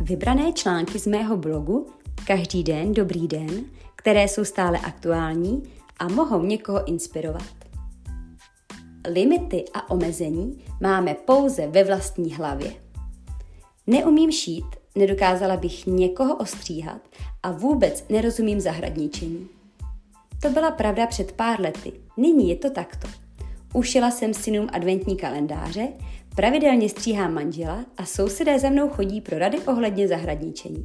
vybrané články z mého blogu Každý den, dobrý den, které jsou stále aktuální a mohou někoho inspirovat. Limity a omezení máme pouze ve vlastní hlavě. Neumím šít, nedokázala bych někoho ostříhat a vůbec nerozumím zahradničení. To byla pravda před pár lety, nyní je to takto. Ušila jsem synům adventní kalendáře, pravidelně stříhám manžela a sousedé za mnou chodí pro rady ohledně zahradničení.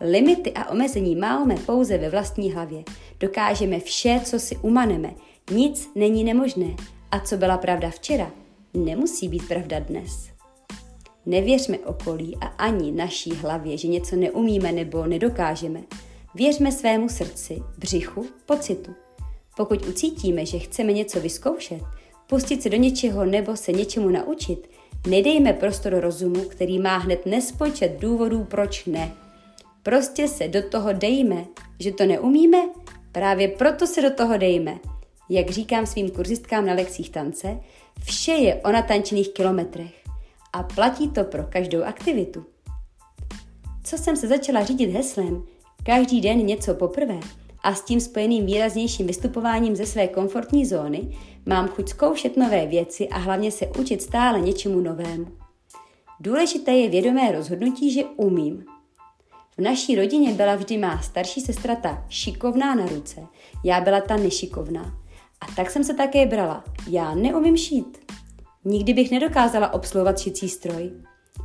Limity a omezení máme pouze ve vlastní hlavě. Dokážeme vše, co si umaneme. Nic není nemožné. A co byla pravda včera, nemusí být pravda dnes. Nevěřme okolí a ani naší hlavě, že něco neumíme nebo nedokážeme. Věřme svému srdci, břichu, pocitu. Pokud ucítíme, že chceme něco vyzkoušet, pustit se do něčeho nebo se něčemu naučit, nedejme prostor rozumu, který má hned nespočet důvodů, proč ne. Prostě se do toho dejme, že to neumíme, právě proto se do toho dejme. Jak říkám svým kurzistkám na lekcích tance, vše je o natančených kilometrech a platí to pro každou aktivitu. Co jsem se začala řídit heslem, každý den něco poprvé a s tím spojeným výraznějším vystupováním ze své komfortní zóny, mám chuť zkoušet nové věci a hlavně se učit stále něčemu novému. Důležité je vědomé rozhodnutí, že umím. V naší rodině byla vždy má starší sestra ta šikovná na ruce, já byla ta nešikovná. A tak jsem se také brala. Já neumím šít. Nikdy bych nedokázala obsluhovat šicí stroj.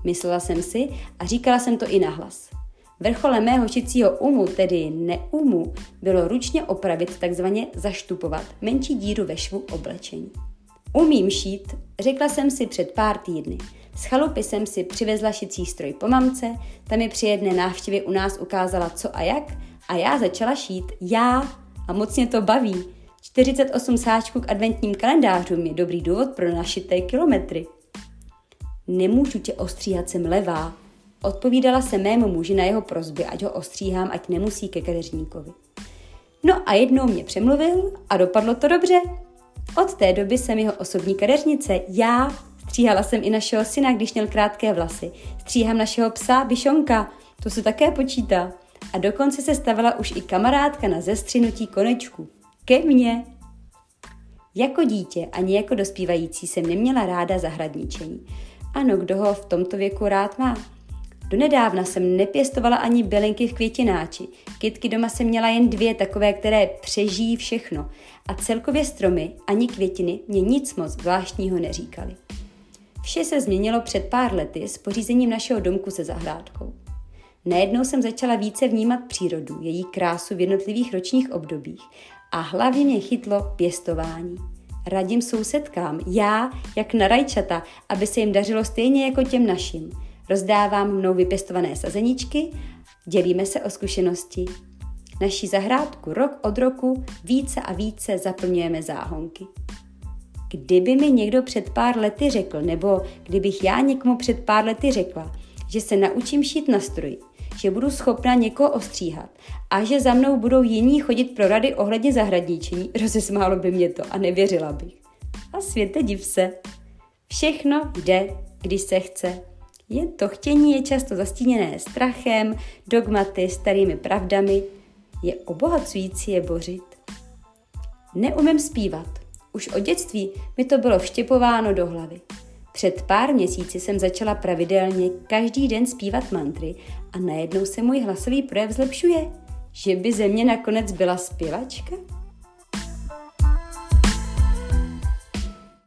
Myslela jsem si a říkala jsem to i nahlas. Vrcholem mého šicího umu, tedy neumu, bylo ručně opravit, takzvaně zaštupovat, menší díru ve švu oblečení. Umím šít, řekla jsem si před pár týdny. Z chalupy jsem si přivezla šicí stroj po mamce, ta mi při jedné návštěvě u nás ukázala co a jak a já začala šít. Já a moc mě to baví. 48 sáčků k adventním kalendářům je dobrý důvod pro našité kilometry. Nemůžu tě ostříhat, jsem levá. Odpovídala se mému muži na jeho prozby, ať ho ostříhám, ať nemusí ke kadeřníkovi. No a jednou mě přemluvil a dopadlo to dobře. Od té doby jsem jeho osobní kadeřnice. Já stříhala jsem i našeho syna, když měl krátké vlasy. Stříhám našeho psa, Bišonka, to se také počítá. A dokonce se stavila už i kamarádka na zestřinutí konečku. Ke mně. Jako dítě ani jako dospívající jsem neměla ráda zahradničení. Ano, kdo ho v tomto věku rád má? Donedávna jsem nepěstovala ani bylinky v květináči. Kytky doma jsem měla jen dvě, takové, které přežijí všechno. A celkově stromy ani květiny mě nic moc zvláštního neříkali. Vše se změnilo před pár lety s pořízením našeho domku se zahrádkou. Najednou jsem začala více vnímat přírodu, její krásu v jednotlivých ročních obdobích a hlavně mě chytlo pěstování. Radím sousedkám, já, jak na rajčata, aby se jim dařilo stejně jako těm našim. Rozdávám mnou vypěstované sazeničky, dělíme se o zkušenosti. Naší zahrádku rok od roku více a více zaplňujeme záhonky. Kdyby mi někdo před pár lety řekl, nebo kdybych já někomu před pár lety řekla, že se naučím šít na stroji, že budu schopna někoho ostříhat a že za mnou budou jiní chodit pro rady ohledně zahradničení, rozesmálo by mě to a nevěřila bych. A světe div se. Všechno jde, když se chce. Je to chtění je často zastíněné strachem, dogmaty, starými pravdami. Je obohacující je bořit. Neumím zpívat. Už od dětství mi to bylo vštěpováno do hlavy. Před pár měsíci jsem začala pravidelně každý den zpívat mantry a najednou se můj hlasový projev zlepšuje. Že by ze mě nakonec byla zpěvačka?